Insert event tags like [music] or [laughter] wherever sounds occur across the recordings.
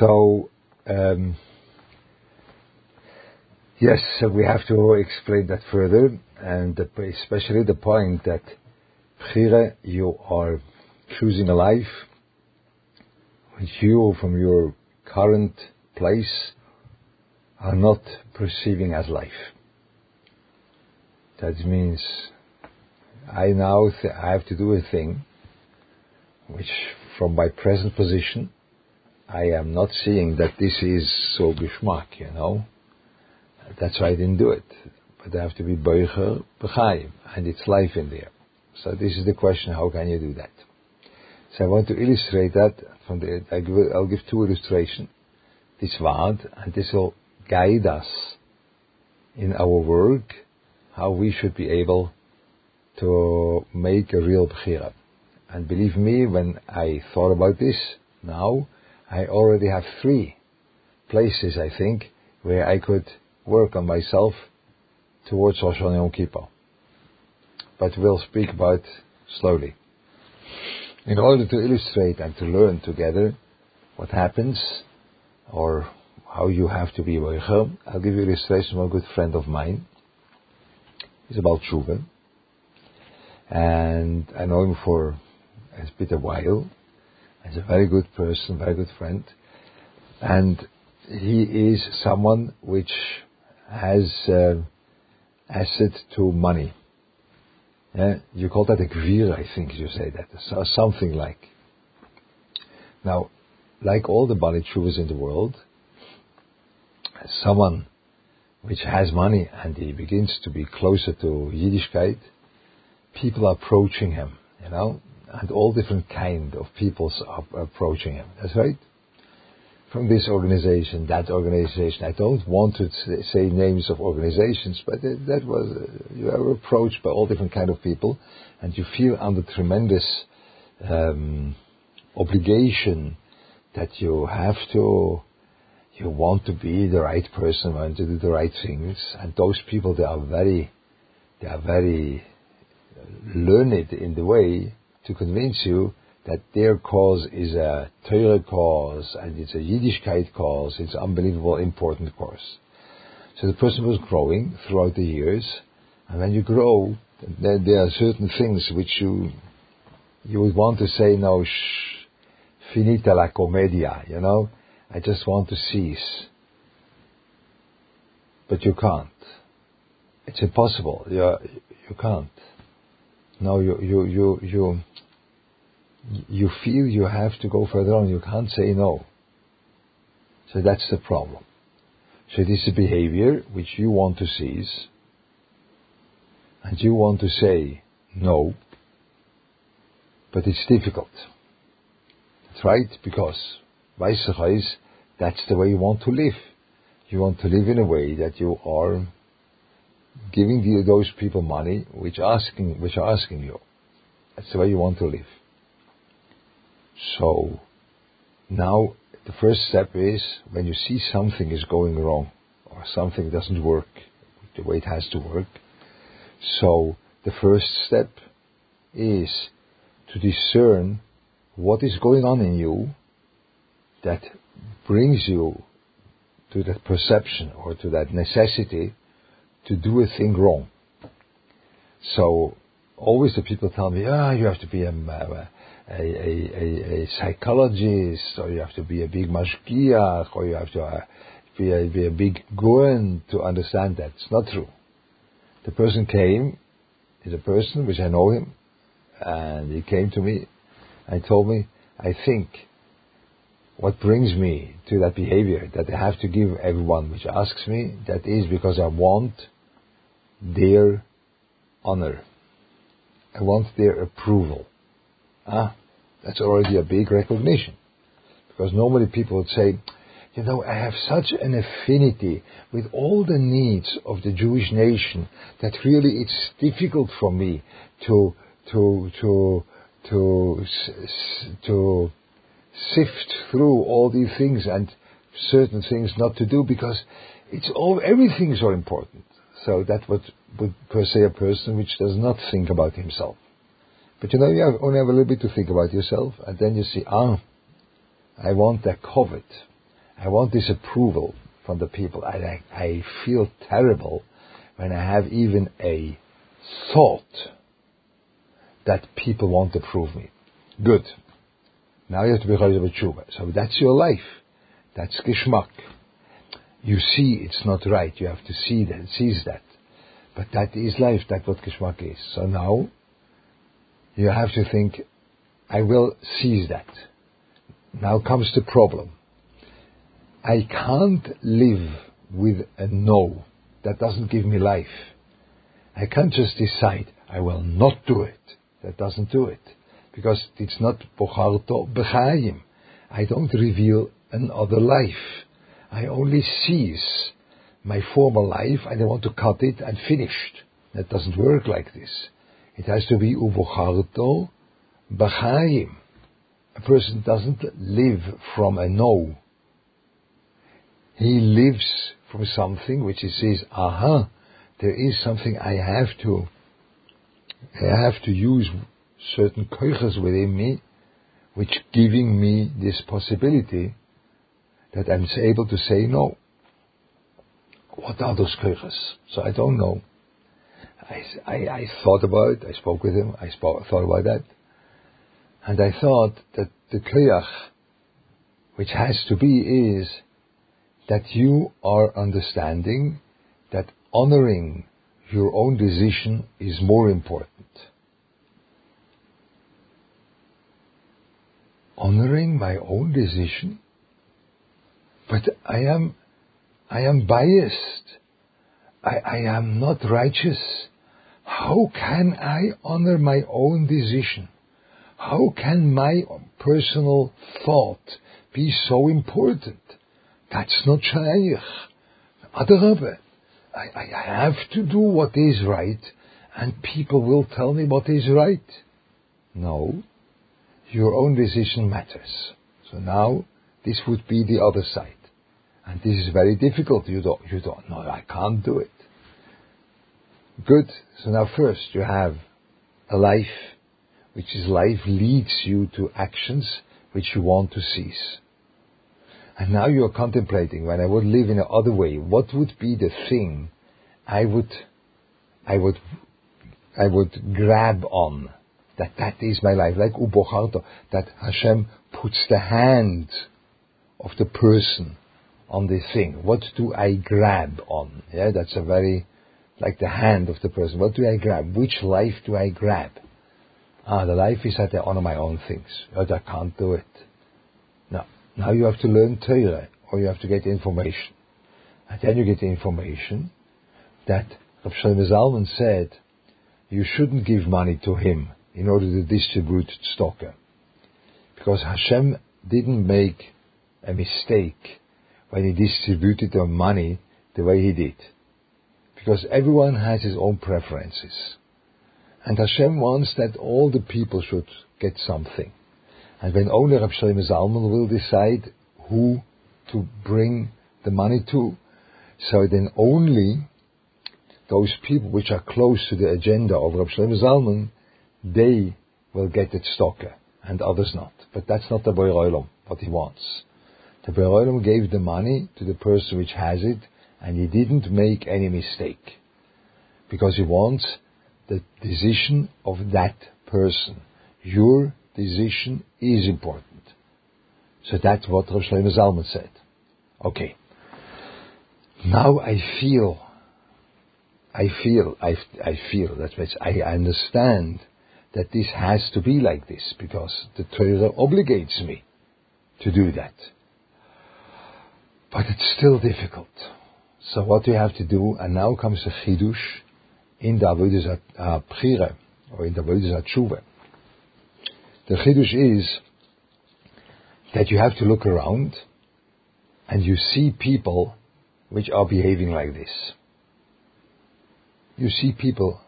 So, um, yes, we have to explain that further, and especially the point that Bchira, you are choosing a life which you, from your current place, are not perceiving as life. That means I now th- I have to do a thing which, from my present position, I am not seeing that this is so geschmack, you know. That's why I didn't do it. But I have to be boicher b'chaim, and it's life in there. So this is the question: How can you do that? So I want to illustrate that. From the, I will, I'll give two illustrations. This word, and this will guide us in our work, how we should be able to make a real bchira. And believe me, when I thought about this now, I already have three places, I think, where I could work on myself towards Hashanah Yom Kippur. But we'll speak about slowly. In order to illustrate and to learn together what happens or how you have to be boicher, I'll give you an illustration from a good friend of mine. He's about Tshuva. And I know him for a bit a while. He's a very good person, very good friend. And he is someone which has uh, asset to money. Yeah, you call that a gvir, I think you say that, so something like. Now, like all the Bali in the world, someone which has money and he begins to be closer to Yiddishkeit, people are approaching him, you know, and all different kind of peoples are approaching him. That's right. From this organization, that organization. I don't want to say names of organizations, but that was you are approached by all different kind of people, and you feel under tremendous um, obligation that you have to you want to be the right person, want to do the right things, and those people they are very they are very learned in the way to convince you that their cause is a Torah cause and it's a Yiddishkeit cause, it's unbelievable important cause. So the person was growing throughout the years, and when you grow, then there are certain things which you you would want to say, no, shh, finita la commedia, you know, I just want to cease. But you can't. It's impossible. You, you can't. No, you, you, you, you, you feel you have to go further on. You can't say no. So that's the problem. So this is a behavior which you want to cease, and you want to say no, but it's difficult. That's right, because Weissacha is that's the way you want to live. You want to live in a way that you are giving the, those people money which asking which are asking you. That's the way you want to live. So now the first step is when you see something is going wrong or something doesn't work the way it has to work. So the first step is to discern what is going on in you that brings you to that perception or to that necessity to do a thing wrong. So always the people tell me, ah, you have to be a, a, a, a, a psychologist, or you have to be a big mashgiach, or you have to uh, be, a, be a big goen to understand that. It's not true. The person came, is a person which I know him, and he came to me and told me, I think what brings me to that behavior that I have to give everyone which asks me, that is because I want their honor. I want their approval. Ah, that's already a big recognition. Because normally people would say, you know, I have such an affinity with all the needs of the Jewish nation that really it's difficult for me to to to to to sift through all these things and certain things not to do because it's all everything's so important. So that would would per se a person which does not think about himself. But you know, you have only have a little bit to think about yourself, and then you see, ah, I want that covet. I want this approval from the people. I, I, I feel terrible when I have even a thought that people want to approve me. Good. Now you have to be Chayzer B'tshuva. So that's your life. That's Geschmack. You see it's not right. You have to see that, seize that. But that is life. That's what Geschmack is. So now you have to think, I will seize that. Now comes the problem. I can't live with a no. That doesn't give me life. I can't just decide, I will not do it. That doesn't do it. Because it's not bocharto b'chayim. I don't reveal another life. I only seize my former life and I want to cut it and finished. That doesn't work like this. It has to be uvocharto b'chayim. A person doesn't live from a no. He lives from something which he says, aha, there is something I have to, I have to use certain koiches within me, which giving me this possibility that I'm able to say no. What are those koiches? So I don't know. I, I, I, thought about it. I spoke with him. I spoke, thought about that. And I thought that the koyach, which has to be, is that you are understanding that honoring your own decision is more important. Honoring my own decision? But I am, I am biased. I, I am not righteous. How can I honor my own decision? How can my personal thought be so important? That's not shaykh. Adarabah. I, I have to do what is right, and people will tell me what is right. No, your own decision matters. So now, this would be the other side. And this is very difficult. You don't, you don't, no, I can't do it. Good. So now first you have a life, which is life leads you to actions which you want to cease. And now you are contemplating, when I would live in another way, what would be the thing I would, I would, I would grab on? That that is my life, like ubocharto, that Hashem puts the hand of the person on the thing. What do I grab on? Yeah, that's a very, like the hand of the person. What do I grab? Which life do I grab? Ah, the life is that I honor my own things. But I can't do it. Now, Now you have to learn Torah, or you have to get information. And then you get the information that Rav Shlomo Zalman said, you shouldn't give money to him in order to distribute tzedakah. Because Hashem didn't make a mistake when he distributed the money the way he did. Because everyone has his own preferences. And Hashem wants that all the people should get something. And when only Rav Shlomo Zalman will decide who to bring the money to, so then only those people which are close to the agenda of Rav Shlomo Zalman, they will get it stocker, and others not. But that's not the Boy what he wants. The Boy gave the money to the person which has it, and he didn't make any mistake. Because he wants the decision of that person. Your decision is important. So that's what Rav Shlomo Zalman said. Okay. Now I feel, I feel, I, I feel, that means I understand that this has to be like this because the Torah obligates me to do that. But it's still difficult. So what you have to do? And now comes the chidush in the avodas uh, or in the avodas tshuva. The chidush is that you have to look around and you see people which are behaving like this. You see people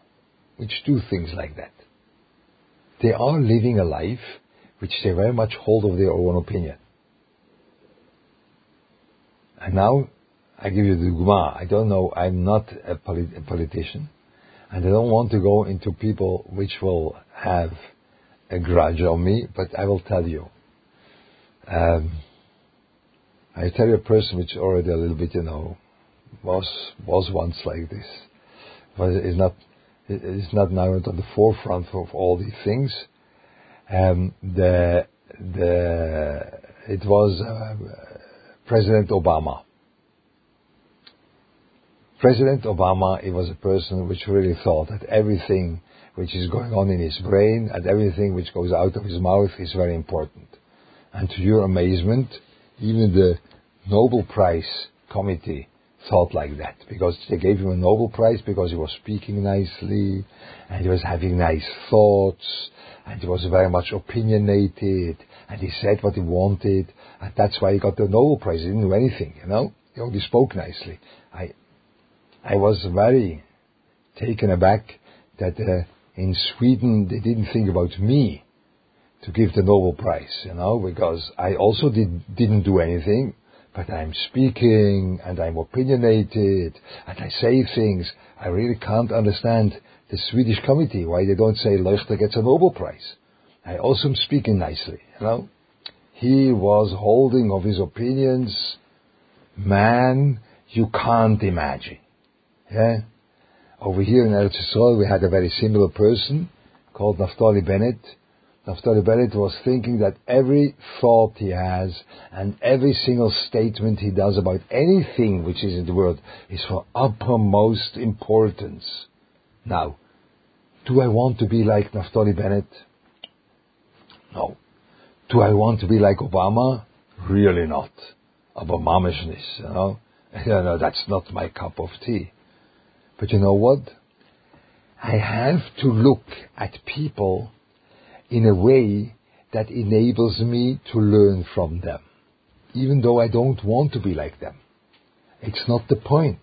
which do things like that. They are living a life which they very much hold of their own opinion. And now I give you the guma. I don't know. I'm not a, polit- a politician, and I don't want to go into people which will have a grudge on me, but I will tell you. Um, I tell you a person which already a little bit, you know, was was once like this, but is not is not now at the forefront of all these things. Um, the the it was uh, President Obama. President Obama, he was a person which really thought that everything which is going on in his brain and everything which goes out of his mouth is very important. And to your amazement, even the Nobel Prize committee thought like that because they gave him a Nobel Prize because he was speaking nicely and he was having nice thoughts and he was very much opinionated and he said what he wanted and that's why he got the Nobel Prize. He didn't do anything, you know. He only spoke nicely. I, I was very taken aback that uh, in Sweden they didn't think about me to give the Nobel Prize, you know, because I also did, didn't do anything but I'm speaking and I'm opinionated and I say things. I really can't understand the Swedish committee why they don't say Leuchter gets a Nobel Prize. I also am speaking nicely, you know. He was holding of his opinions. Man, you can't imagine. Yeah? Over here in Eretz Yisrael, we had a very similar person called Naftali Bennett Naftali Bennett was thinking that every thought he has and every single statement he does about anything which is in the world is for uppermost importance. Now, do I want to be like Naftali Bennett? No. Do I want to be like Obama? Really not. Obamamishness, you know? [laughs] You know, that's not my cup of tea. But you know what? I have to look at people in a way that enables me to learn from them, even though I don't want to be like them. It's not the point.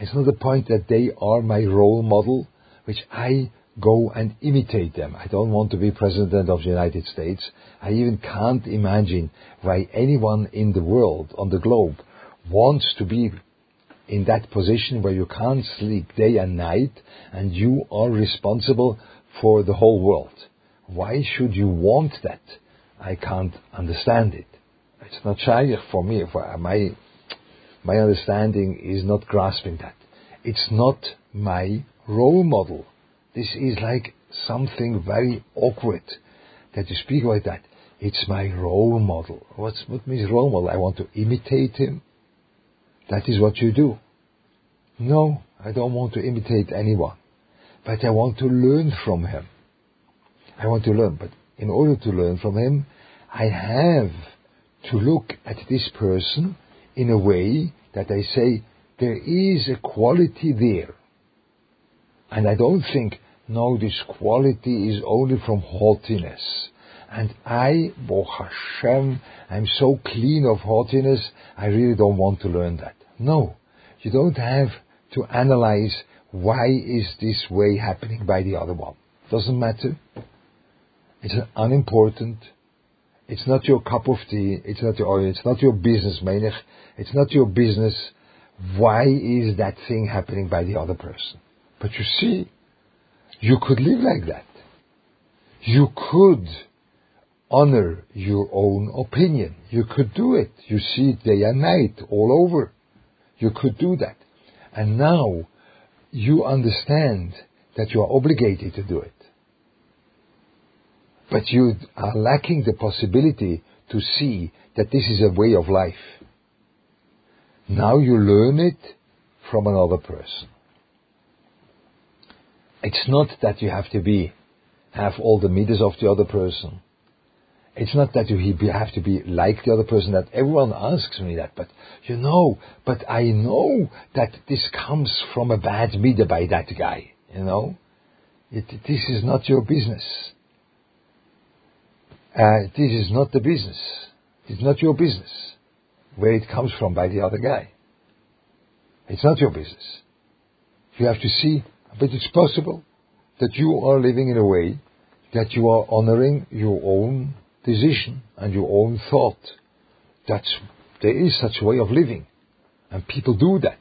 It's not the point that they are my role model, which I go and imitate them. I don't want to be president of the United States. I even can't imagine why anyone in the world, on the globe, wants to be in that position where you can't sleep day and night and you are responsible for the whole world. Why should you want that? I can't understand it. It's not shaykh for me. For uh, my, my understanding is not grasping that. It's not my role model. This is like something very awkward that you speak about that. It's my role model. What's, what means role model? I want to imitate him. That is what you do. No, I don't want to imitate anyone. But I want to learn from him. I want to learn. But in order to learn from him, I have to look at this person in a way that I say, there is a quality there. And I don't think, no, this quality is only from haughtiness. And I, Bo Hashem, I'm so clean of haughtiness, I really don't want to learn that. No, you don't have to analyze why is this way happening by the other one. Doesn't matter. It's unimportant. It's not your cup of tea. It's not your oil. It's not your business, Menech. It's not your business. Why is that thing happening by the other person? But you see, you could live like that. You could honor your own opinion. You could do it. You see it day and night all over. You could do that. And now you understand that you are obligated to do it but you are lacking the possibility to see that this is a way of life. Now you learn it from another person. It's not that you have to be, have all the meters of the other person. It's not that you have to be like the other person. That everyone asks me that, but you know, but I know that this comes from a bad meter by that guy. You know, it, this is not your business. Uh, this is not the business. It's not your business where it comes from by the other guy. It's not your business. You have to see, but it's possible that you are living in a way that you are honoring your own decision and your own thought. That's, there is such a way of living. And people do that.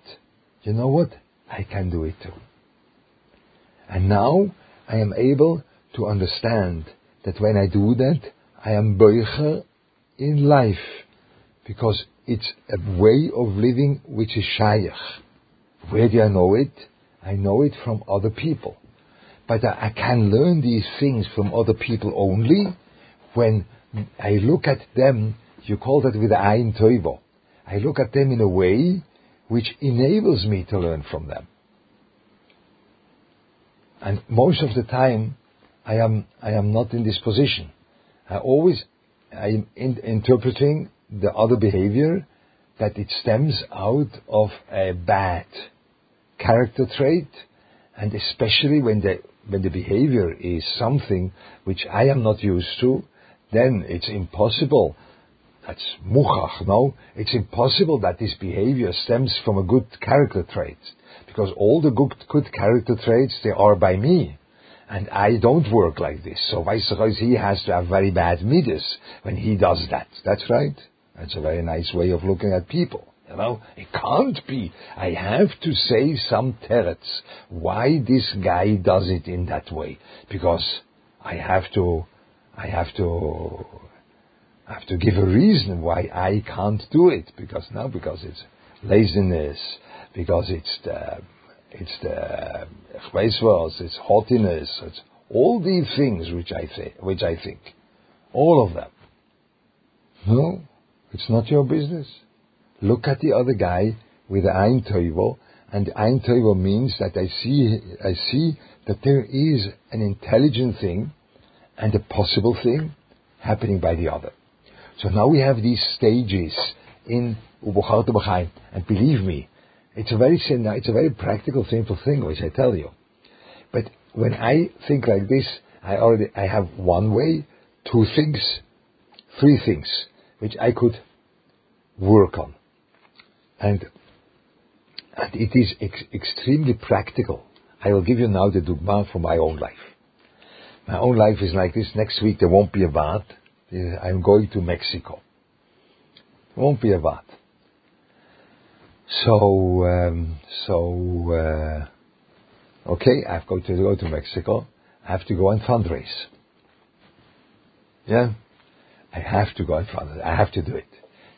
You know what? I can do it too. And now I am able to understand that when I do that, I am boicher in life. Because it's a way of living which is shaykh. Where do I know it? I know it from other people. But I, I can learn these things from other people only when I look at them, you call that with Ein Toivo. I look at them in a way which enables me to learn from them. And most of the time, I am, I am not in this position. I always, am in, interpreting the other behavior that it stems out of a bad character trait, and especially when the, when the behavior is something which I am not used to, then it's impossible. That's muchach, no? It's impossible that this behavior stems from a good character trait. Because all the good, good character traits, they are by me. And I don't work like this. So versa, he has to have very bad midas when he does that. That's right. That's a very nice way of looking at people. You know, it can't be. I have to say some teretz why this guy does it in that way. Because I have to, I have to, I have to give a reason why I can't do it. Because now, because it's laziness, because it's the, it's the, uh, it's haughtiness, it's all these things which I say, which I think. All of them. No, it's not your business. Look at the other guy with the Ein Toivo, and Ein Toivo means that I see, I see that there is an intelligent thing and a possible thing happening by the other. So now we have these stages in Ubuchart B'chaim, and believe me, it's a very it's a very practical, simple thing, which I tell you. But when I think like this, I already I have one way, two things, three things which I could work on, and and it is ex- extremely practical. I will give you now the dugma for my own life. My own life is like this. Next week there won't be a bath. I'm going to Mexico. Won't be a bath. So, um, so, uh, okay, I've got to go to Mexico. I have to go and fundraise. Yeah, I have to go and fundraise. I have to do it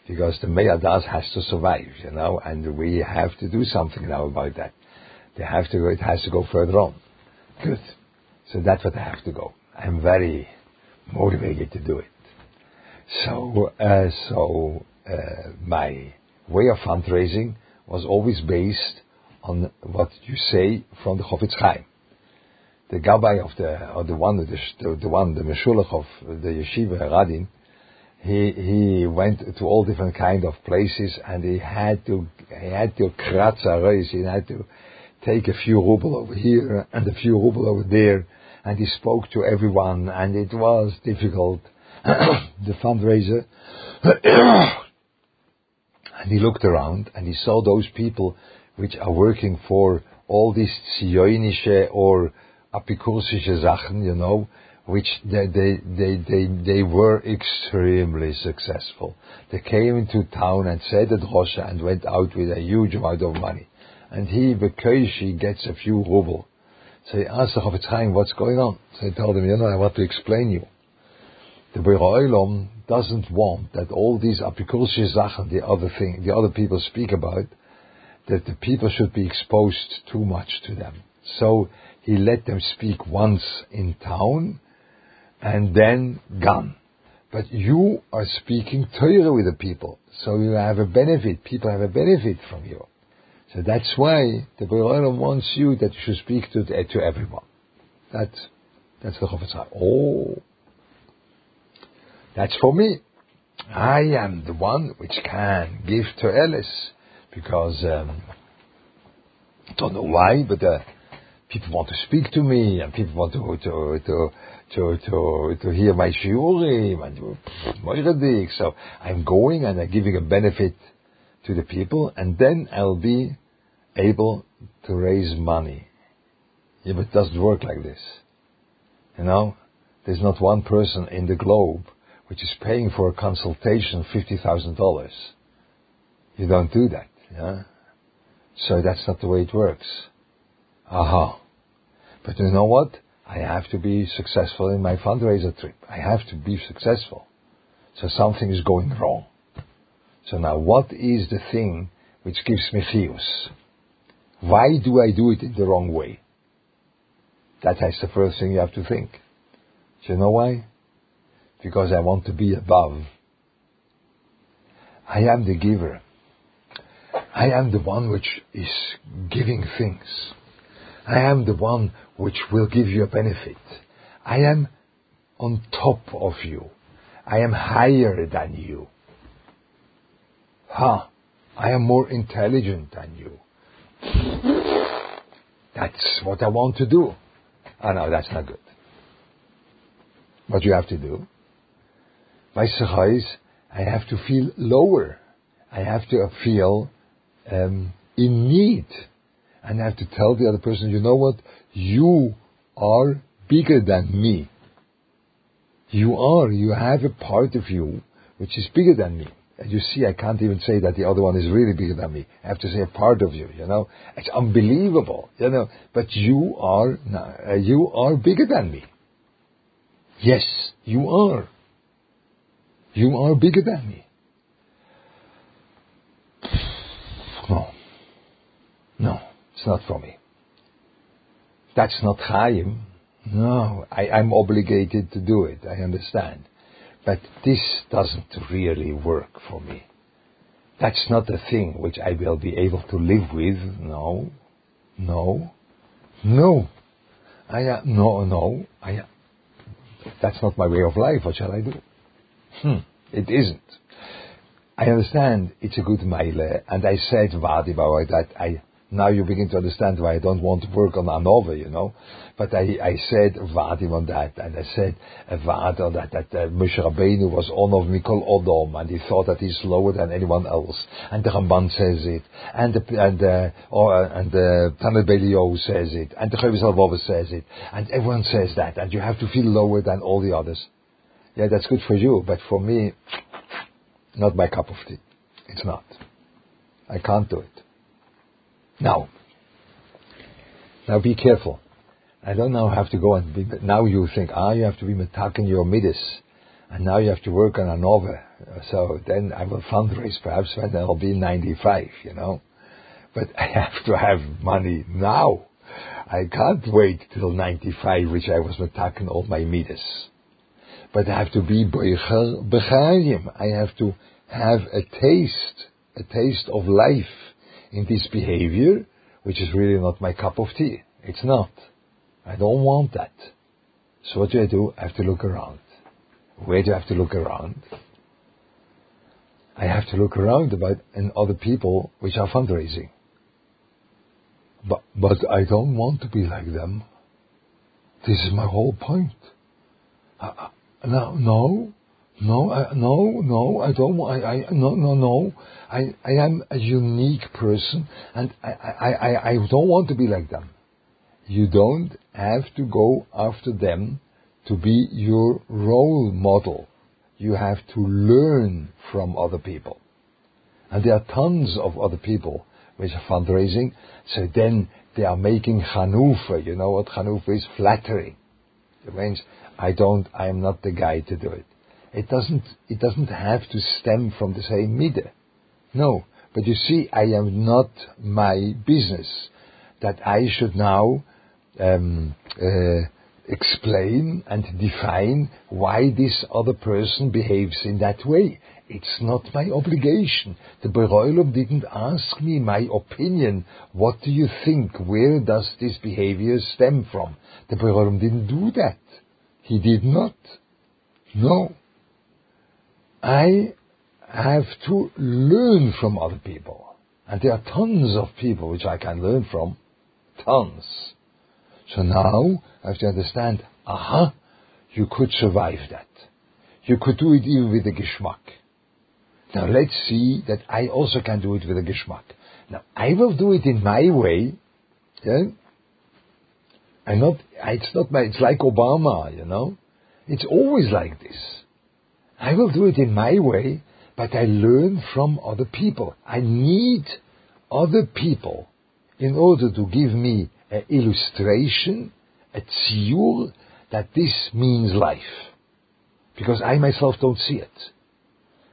because the Meah Adaz has to survive, you know, and we have to do something now about that. They have to go. It has to go further on. Good. So that's what I have to go. I'm very motivated to do it. So, uh, so uh, my way of fundraising was always based on what you say from the Chofetz Chaim. The gabbai of the, or the one, the, the one, the Meshulach of the yeshiva Radin, he, he went to all different kind of places and he had to, he had to kratz raise, he had to take a few ruble over here and a few ruble over there and he spoke to everyone and it was difficult. [coughs] the fundraiser and he looked around and he saw those people which are working for all these zionische or apikursische Sachen, you know, which they, they, they, they, they were extremely successful. They came into town and said the drosha and went out with a huge amount of money. And he, Bekoishi, gets a few ruble. So he asked the Chofetz Chaim, what's going on? So he told him, you know, I want to explain you. The Beira doesn't want that all these apikursische Sachen, the other thing, the other people speak about, that the people should be exposed too much to them. So he let them speak once in town and then gone. But you are speaking Torah with the people, so you have a benefit. People have a benefit from you. So that's why the Beira wants you that you should speak to, to everyone. That's, that's the Chofetz Oh, that's for me. I am the one which can give to Ellis because um, I don't know why, but uh, people want to speak to me and people want to to to to to, to hear my shiurim and So I'm going and I'm giving a benefit to the people, and then I'll be able to raise money. Yeah, but it doesn't work like this. You know, there's not one person in the globe which is paying for a consultation $50,000. You don't do that, yeah? So that's not the way it works. Aha. But you know what? I have to be successful in my fundraiser trip. I have to be successful. So something is going wrong. So now, what is the thing which gives me chiyus? Why do I do it in the wrong way? That is the first thing you have to think. Do you know why? Because I want to be above. I am the giver. I am the one which is giving things. I am the one which will give you a benefit. I am on top of you. I am higher than you. Ha! I am more intelligent than you. That's what I want to do. Oh no, that's not good. What you have to do, Weiße is, I have to feel lower. I have to feel um, in need. And I have to tell the other person, you know what? You are bigger than me. You are. You have a part of you which is bigger than me. And you see, I can't even say that the other one is really bigger than me. I have to say a part of you, you know. It's unbelievable, you know. But you are, you are bigger than me. Yes, you are. You are bigger than me. No. No, it's not for me. That's not Chaim. No, I, I'm obligated to do it. I understand. But this doesn't really work for me. That's not a thing which I will be able to live with. No, no, no. I uh, no no. I. Uh, that's not my way of life. What shall I do? Hmm, it isn't. I understand it's a good mile, and I said Vadi that I now you begin to understand why I don't want to work on anava, you know. But I, I said Vadim on that, and I said a Vad on that, that uh, Moshe Rabbeinu was on of Mikol Odom, and he thought that he's lower than anyone else. And the Ramban says it, and the, and, uh, or, uh, and the says it, and the Chavis says it, and everyone says that, and you have to feel lower than all the others. Yeah, that's good for you, but for me, not my cup of tea. It's not. I can't do it. Now, now be careful. I don't now have to go and be, now you think, ah, you have to be metakin your midis, and now you have to work on a. So then I will fundraise perhaps when I'll be 95, you know. But I have to have money now. I can't wait till 95, which I was metakin all my midis. But I have to be boicher bechayim. I have to have a taste, a taste of life in this behavior, which is really not my cup of tea. It's not. I don't want that. So what do I do? I have to look around. Where do I have to look around? I have to look around about and other people which are fundraising. But but I don't want to be like them. This is my whole point. No, no, no, I, no, no, I don't. I, I, no, no, no. I, I am a unique person, and I, I, I, I don't want to be like them. You don't have to go after them to be your role model. You have to learn from other people, and there are tons of other people which are fundraising. So then they are making chanufa. You know what chanufa is? Flattering. It means I don't. I am not the guy to do it. It doesn't, it doesn't have to stem from the same midah. No. But you see, I am not my business that I should now um, uh, explain and define why this other person behaves in that way. It's not my obligation. The Beroilum didn't ask me my opinion. What do you think? Where does this behavior stem from? The Beroilum didn't do that. He did not. know. I have to learn from other people. And there are tons of people which I can learn from. Tons. So now I have to understand, aha, you could survive that. You could do it even with a geschmack. Now let's see that I also can do it with a geschmack. Now I will do it in my way. Yeah? I'm not, it's not my, it's like Obama, you know. It's always like this. I will do it in my way, but I learn from other people. I need other people in order to give me an illustration, a tziur, that this means life. Because I myself don't see it.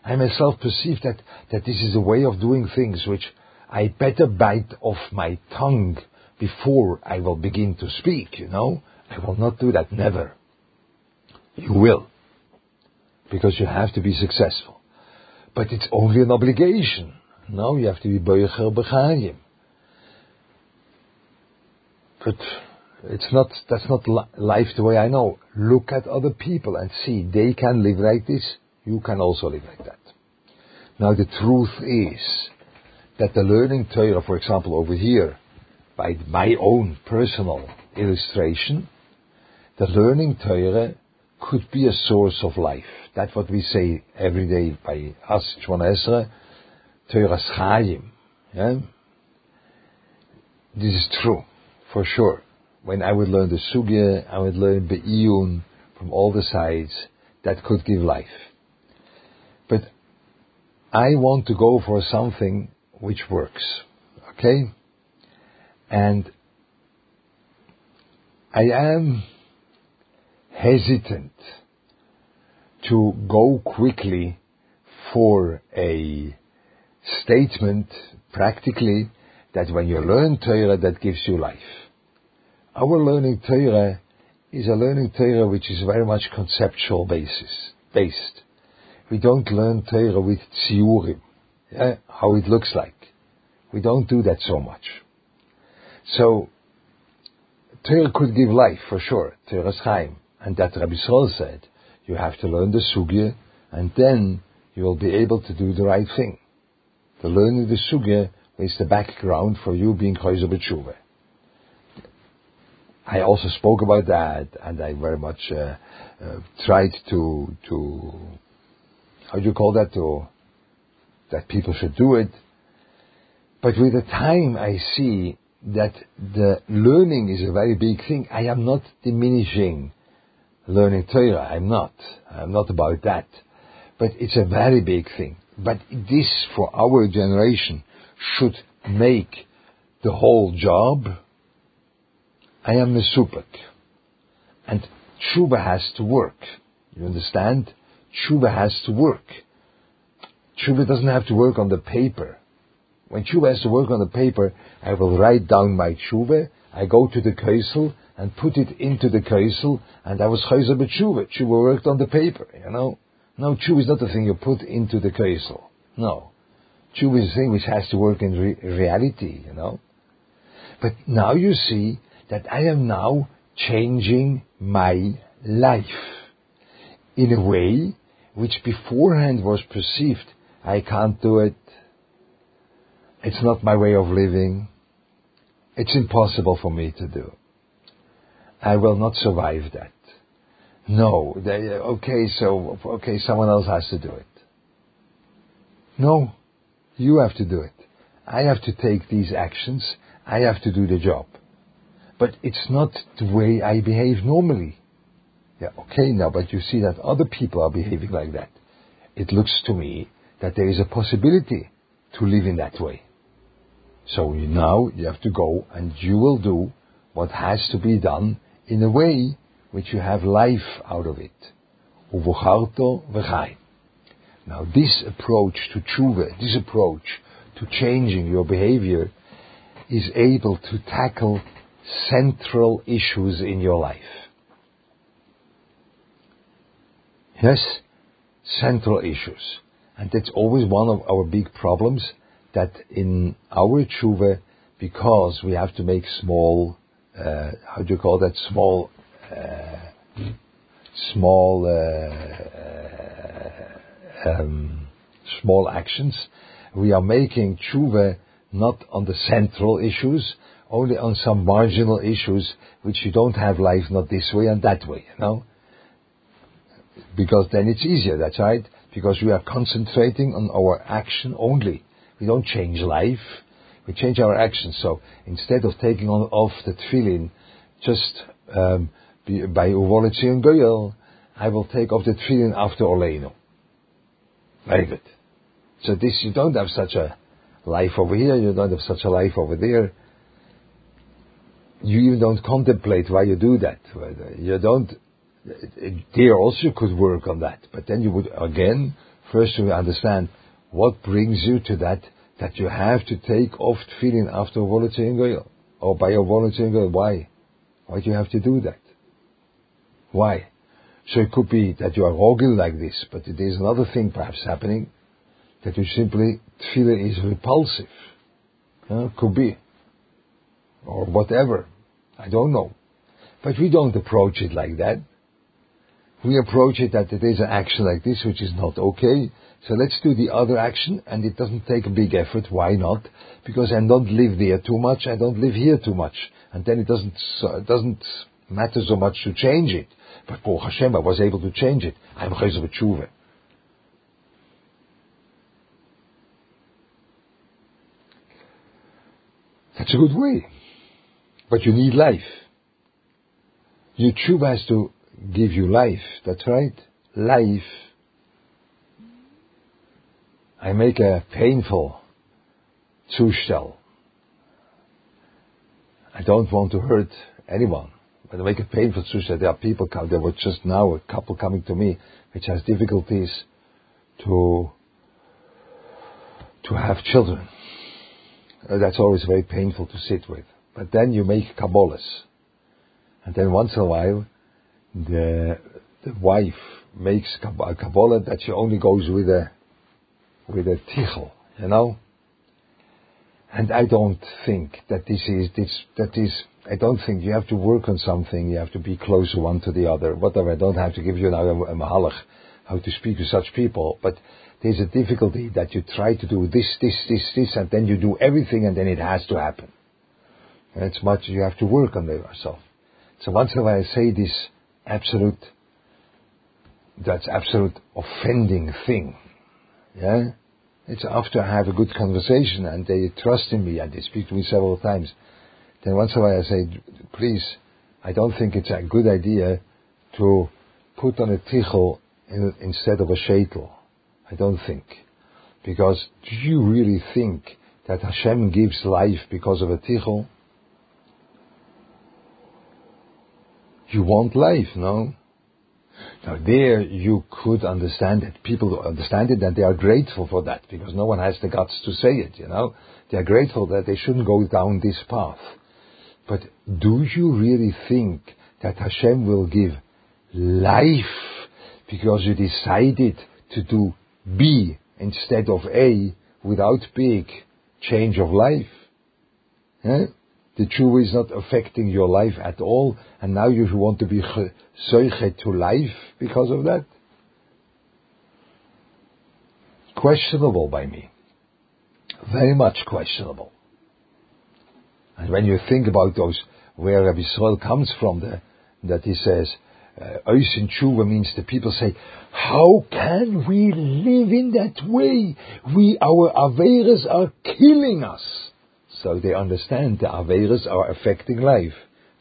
I myself perceive that, that this is a way of doing things which I better bite off my tongue before I will begin to speak, you know. I will not do that, never. You will. Because you have to be successful. But it's only an obligation. No, you have to be boicher b'chayim. But it's not, that's not life the way I know. Look at other people and see they can live like this, you can also live like that. Now the truth is that the learning Torah, for example, over here, by my own personal illustration, the learning Torah could be a source of life. That's what we say every day by us, Shmona Esra, Torah Chayim. Yeah? This is true, for sure. When I would learn the Sugya, I would learn Be'iyun from all the sides, that could give life. But I want to go for something which works. Okay? And I am hesitant to go quickly for a statement practically that when you learn Torah that gives you life. Our learning Torah is a learning Torah which is very much conceptual basis based. We don't learn Torah with tziurim, yeah, how it looks like. We don't do that so much. So Torah could give life for sure. Torah's Chaim. And that Rabbi Sol said, you have to learn the sugya, and then you will be able to do the right thing. The learning the sugya is the background for you being chayzer b'tshuva. I also spoke about that, and I very much uh, uh, tried to to how do you call that to that people should do it. But with the time, I see that the learning is a very big thing. I am not diminishing learning Torah. I'm not. I'm not about that. But it's a very big thing. But this, for our generation, should make the whole job. I am a supek. And tshuva has to work. You understand? Tshuva has to work. Tshuva doesn't have to work on the paper. When tshuva has to work on the paper, I will write down my tshuva, I go to the kaisel, and put it into the kaisel, and I was chayzer b'tshuva. Tshuva worked on the paper, you know. No, tshuva is not the thing you put into the kaisel. No. Tshuva is a thing which has to work in re- reality, you know. But now you see that I am now changing my life in a way which beforehand was perceived, I can't do it, it's not my way of living, it's impossible for me to do. I will not survive that. No, they, okay, so, okay, someone else has to do it. No, you have to do it. I have to take these actions. I have to do the job. But it's not the way I behave normally. Yeah, okay, now, but you see that other people are behaving like that. It looks to me that there is a possibility to live in that way. So you, now you have to go and you will do what has to be done in a way which you have life out of it. Now this approach to tshuva, this approach to changing your behavior is able to tackle central issues in your life. Yes, central issues. And that's always one of our big problems that in our tshuva, because we have to make small uh, how do you call that small uh, small uh, um, small actions. We are making tshuva not on the central issues, only on some marginal issues which you don't have life not this way and that way, you know? Because then it's easier, that's right? Because we are concentrating on our action only. We don't change life, we change our actions. So instead of taking on, off the tefillin just um, by Uvolitzion Goyel, I will take off the tefillin after Oleinu. Very good. So this, you don't have such a life over here, you don't have such a life over there. You even don't contemplate why you do that. You don't, there also could work on that, but then you would again First you understand what brings you to that, that you have to take off feeling after goal, or by a volunteering goal. Why? Why do you have to do that? Why? So it could be that you are rogil like this, but there is another thing perhaps happening, that you simply feel is repulsive. Uh, could be. Or whatever. I don't know. But we don't approach it like that. We approach it that there is an action like this which is not okay. So let's do the other action and it doesn't take a big effort. Why not? Because I don't live there too much. I don't live here too much. And then it doesn't, it doesn't matter so much to change it. But Baruch Hashem, I was able to change it. I'm Chayzer B'tshuva. That's a good way. But you need life. Your tshuva has to give you life. That's right. Life. I make a painful Zustand. I don't want to hurt anyone. But I make a painful Zustand. There are people, there were just now a couple coming to me which has difficulties to, to have children. Uh, that's always very painful to sit with. But then you make Kabbalahs. And then once in a while, the, the wife makes a Kabbalah that she only goes with a, with a tichel, you know? And I don't think that this is, this, that is, I don't think you have to work on something, you have to be closer one to the other, whatever. I don't have to give you now a, a mahalach, how to speak to such people, but there's a difficulty that you try to do this, this, this, this, and then you do everything and then it has to happen. And it's much you have to work on yourself. So once in a while I say this absolute, that's absolute offending thing. Yeah? It's after I have a good conversation and they trust in me and they speak to me several times. Then once in a while I say, please, I don't think it's a good idea to put on a tichel instead of a shetel. I don't think. Because do you really think that Hashem gives life because of a tichel? You want life, no? Now there you could understand it. People understand it and they are grateful for that because no one has the guts to say it, you know. They are grateful that they shouldn't go down this path. But do you really think that Hashem will give life because you decided to do B instead of A without big change of life. The true is not affecting your life at all, and now you want to be soichet to life because of that? Questionable by me. Very much questionable. And when you think about those, where Rabbi Saul comes from, the, that he says, uh, tshuva means the people say, how can we live in that way? We, our Averas are killing us. So they understand the Averas are affecting life.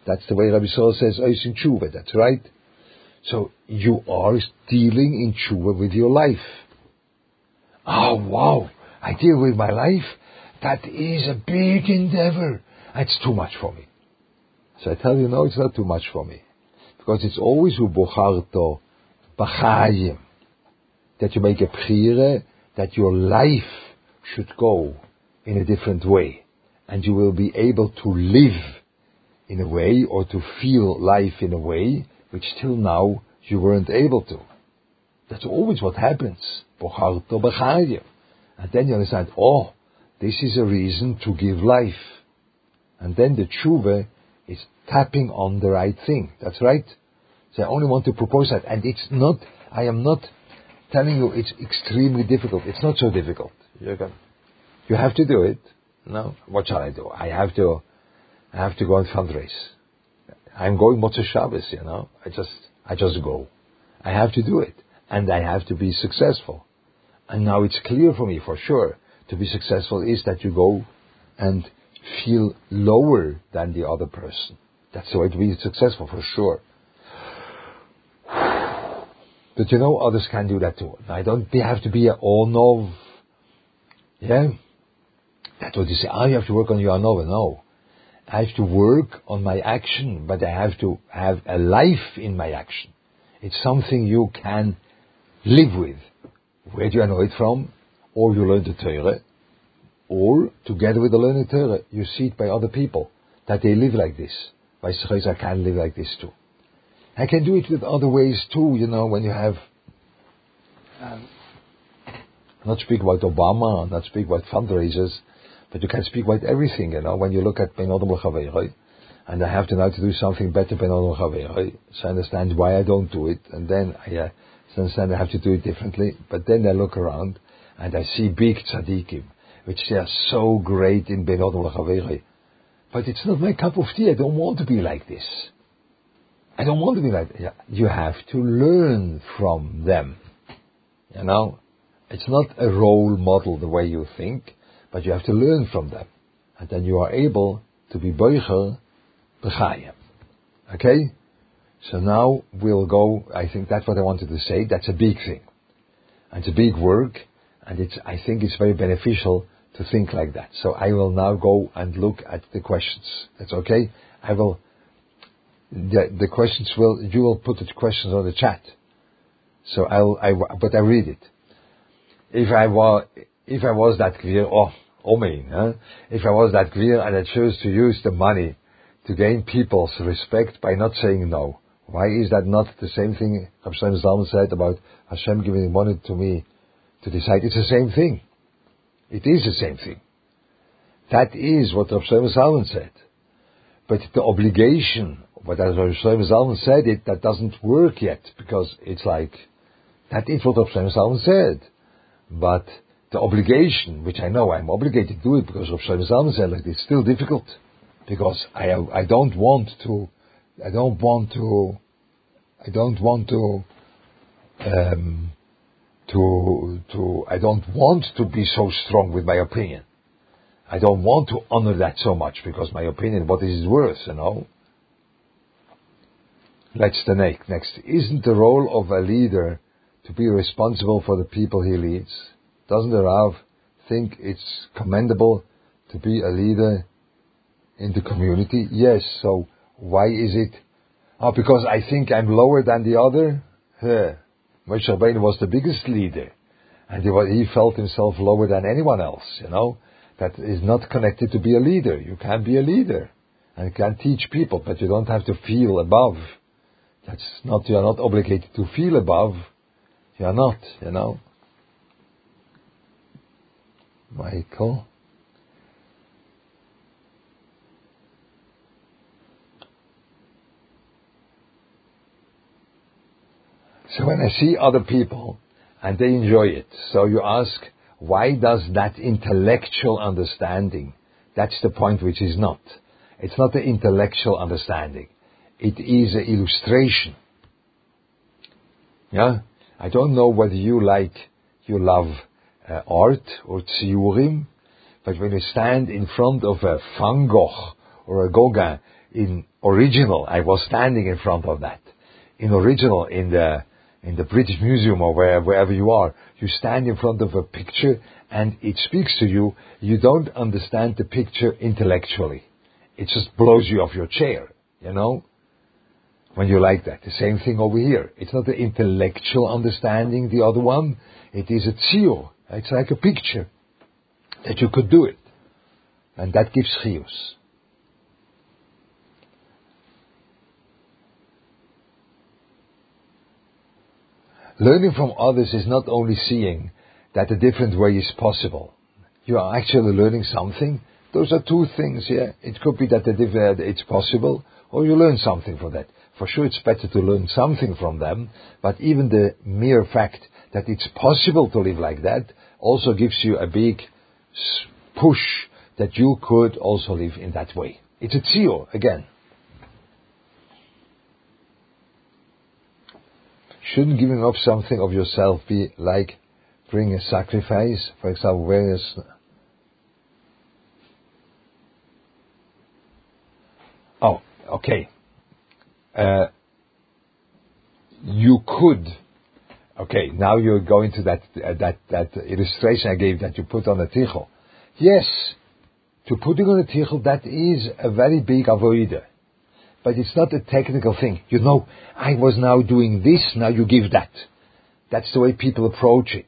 That's the way Rabbi Saul says Ois tshuva, that's right. So you are dealing in tshuva with your life. Oh wow, I deal with my life? That is a big endeavor. That's too much for me. So I tell you, no, it's not too much for me. Because it's always ubocharto b'chayim. That you make a prayer that your life should go in a different way. And you will be able to live in a way or to feel life in a way which till now you weren't able to. That's always what happens. And then you understand, oh, this is a reason to give life. And then the tshuva is tapping on the right thing. That's right. So I only want to propose that. And it's not, I am not telling you it's extremely difficult. It's not so difficult. You have to do it. No, what shall I do? I have to, I have to go and fundraise. I'm going Motzei Shabbos, you know. I just, I just go. I have to do it. And I have to be successful. And now it's clear for me for sure to be successful is that you go and feel lower than the other person. That's the way to be successful for sure. [sighs] But you know, others can do that too. I don't, they have to be a onov. Yeah? That's what you say. I have to work on your onov. No. I have to work on my action, but I have to have a life in my action. It's something you can live with Where do you know it from? Or you learn the Torah, or together with the learning Torah, you see it by other people that they live like this. By I can live like this too. I can do it with other ways too. You know, when you have. Um, not speak about Obama, not speak about fundraisers, but you can speak about everything. You know, when you look at Ben Adam and I have to now to do something better Ben Adam so I understand why I don't do it, and then I uh, understand I have to do it differently. But then I look around and I see big tzaddikim, which they are so great in Ben Adam But it's not my cup of tea. I don't want to be like this. I don't want to be like that. You have to learn from them. You know, it's not a role model the way you think, but you have to learn from them. And then you are able to be boicher b'chayim. Okay? So now we'll go, I think that's what I wanted to say. That's a big thing. And it's a big work, and it's, I think it's very beneficial to think like that. So I will now go and look at the questions. That's okay? I will, the, the questions will, you will put the questions on the chat. So I'll, I, but I read it if I was if I was that clear, oh, oh me, huh? if I was that clear and I chose to use the money to gain people's respect by not saying no, why is that not the same thing Rabbi Zalman said about Hashem giving money to me to decide? It's the same thing. It is the same thing. That is what Rabbi Zalman said. But the obligation, what Rabbi Zalman said it, that doesn't work yet because it's like, that is what Rabbi Zalman said. But the obligation, which I know I'm obligated to do it because of said like it's still difficult because I I don't want to I don't want to I don't want to um, to to I don't want to be so strong with my opinion. I don't want to honor that so much because my opinion, what is it worth, you know? Let's the next. Next, isn't the role of a leader to be responsible for the people he leads? Doesn't the Rav think it's commendable to be a leader in the community? Yes, so why is it? Oh, because I think I'm lower than the other? Huh. Moshe Rabbeinu was the biggest leader, and he, he felt himself lower than anyone else, you know? That is not connected to be a leader. You can be a leader, and you can teach people, but you don't have to feel above. That's not, you are not obligated to feel above you are not, you know. Michael. So when I see other people and they enjoy it, so you ask, why does that intellectual understanding, that's the point which is not. It's not the intellectual understanding. It is an illustration. Yeah? I don't know whether you like, you love uh, art or tziurim, but when you stand in front of a Van Gogh or a Gauguin in original, I was standing in front of that, in original in the in the British Museum or where, wherever you are, you stand in front of a picture and it speaks to you. You don't understand the picture intellectually. It just blows you off your chair, you know? when you like that. The same thing over here. It's not the intellectual understanding, the other one. It is a tzio. It's like a picture that you could do it. And that gives chiyus. Learning from others is not only seeing that a different way is possible. You are actually learning something. Those are two things, yeah. It could be that it's possible, or you learn something from that for sure it's better to learn something from them, but even the mere fact that it's possible to live like that also gives you a big push that you could also live in that way. It's a tzio, again. Shouldn't giving up something of yourself be like bring a sacrifice? For example, where is Oh, okay uh, you could. Okay, now you're going to that uh, that that illustration I gave that you put on a tichel. Yes, to putting on a tichel that is a very big avodah, but it's not a technical thing. You know, I was now doing this, now you give that. That's the way people approach it.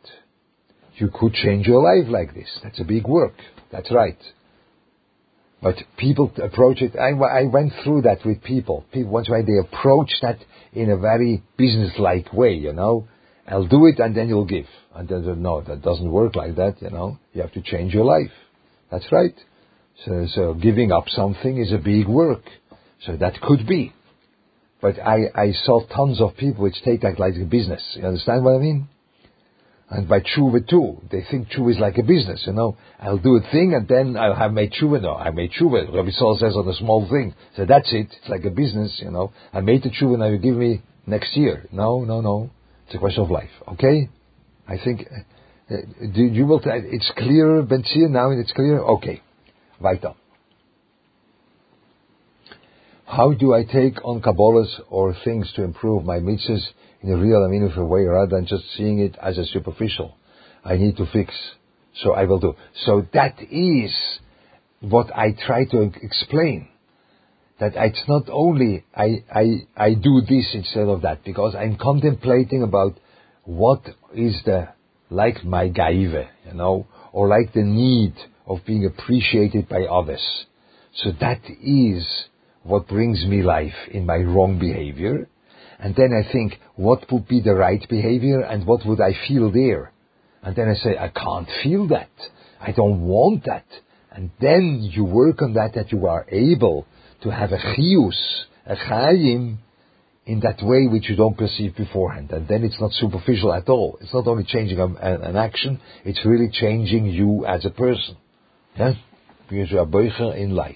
you could change your life like this. That's a big work. That's right. But people approach it. I, I went through that with people. People once why they approach that in a very business-like way. You know, I'll do it and then you'll give. And then no, that doesn't work like that. You know, you have to change your life. That's right. So, so giving up something is a big work. So that could be. But I, I saw tons of people which take that like a business. You understand what I mean? And by tshuva too, they think tshuva is like a business, you know. I'll do a thing and then I'll have made tshuva. No, I made tshuva. Rabbi Saul says on a small thing. So that's it. It's like a business, you know. I made the tshuva now you give me next year. No, no, no. It's a question of life. Okay? I think, uh, do you will, it's clear, Benzir, now it's clear? Okay. Weiter. How do I take on Kabbalahs or things to improve my mitzvahs in a real, and meaningful way rather than just seeing it as a superficial? I need to fix, so I will do. So that is what I try to explain. That it's not only I, I, I do this instead of that, because I'm contemplating about what is the, like my gaive, you know, or like the need of being appreciated by others. So that is what brings me life in my wrong behavior. And then I think, what would be the right behavior and what would I feel there? And then I say, I can't feel that. I don't want that. And then you work on that, that you are able to have a chius, a chayim, in that way which you don't perceive beforehand. And then it's not superficial at all. It's not only changing a, a, an action, it's really changing you as a person. Yeah? Because you are boicher in life.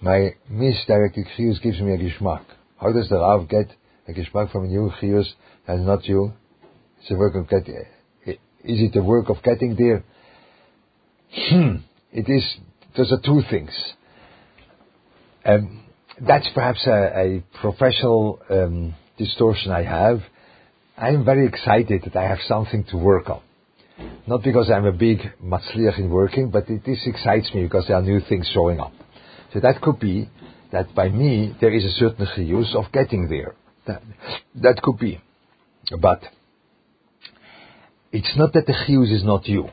My misdirected chiyus gives me a geschmack. How does the Rav get a geschmack from a new chiyus and not you? It's a work of getting. Is it the work of getting there? Hmm. It is. Those are two things. Um, that's perhaps a, a professional um, distortion I have. I'm very excited that I have something to work on. Not because I'm a big matzliach in working, but it, this excites me because there are new things showing up. So that could be that by me there is a certain use of getting there. That, that could be. But it's not that the chiyus is not you.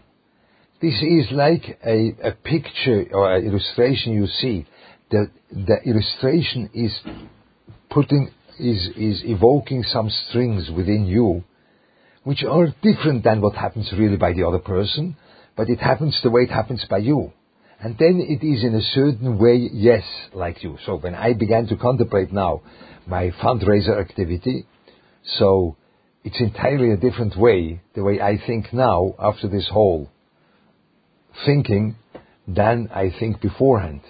This is like a, a picture or an illustration you see. The, the illustration is putting, is, is evoking some strings within you, which are different than what happens really by the other person, but it happens the way it happens by you. And then it is in a certain way, yes, like you. So when I began to contemplate now my fundraiser activity, so it's entirely a different way, the way I think now after this whole thinking than I think beforehand.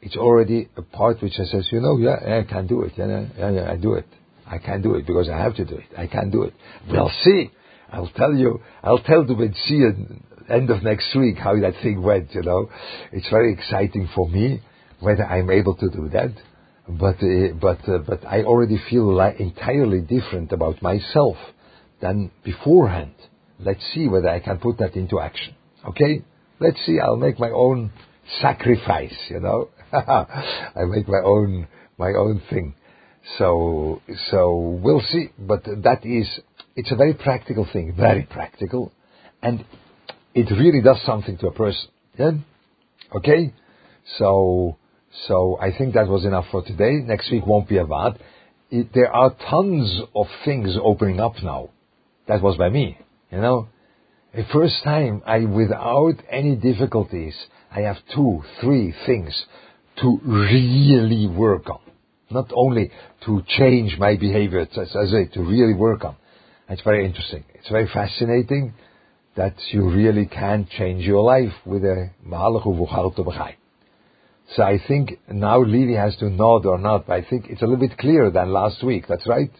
It's already a part which I says, you know, yeah, I can do it. Yeah, yeah, yeah, I do it. I can do it because I have to do it. I can do it. We'll see. I'll tell you. I'll tell the Benzia end of next week how that thing went, you know. It's very exciting for me whether I'm able to do that. But, uh, but, uh, but I already feel like entirely different about myself than beforehand. Let's see whether I can put that into action. Okay? Let's see. I'll make my own sacrifice, you know. [laughs] I make my own, my own thing. So, so we'll see. But that is, it's a very practical thing, very practical. And it really does something to a person. Yeah? Okay? So, so I think that was enough for today. Next week won't be about. It, there are tons of things opening up now. That was by me, you know. The first time I, without any difficulties, I have two, three things to really work on. Not only to change my behavior, as I say, to really work on. It's very interesting. It's very fascinating that you really can change your life with a Mahalach Uvucharto So I think now Levi has to nod or not, but I think it's a little bit clearer than last week. That's right?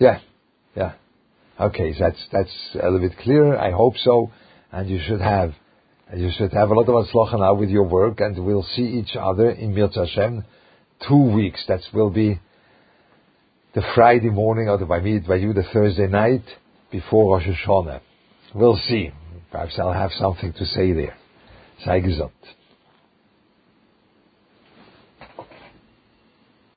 Yeah, yeah. Okay, that's, that's a little bit clearer. I hope so. And you should have, you should have a lot of atzlocha now with your work and we'll see each other in Mirza Hashem two weeks. That will be the Friday morning or the, by me, by you the Thursday night before Rosh Hashanah. We'll see. Perhaps I'll have something to say there. Sei gesund.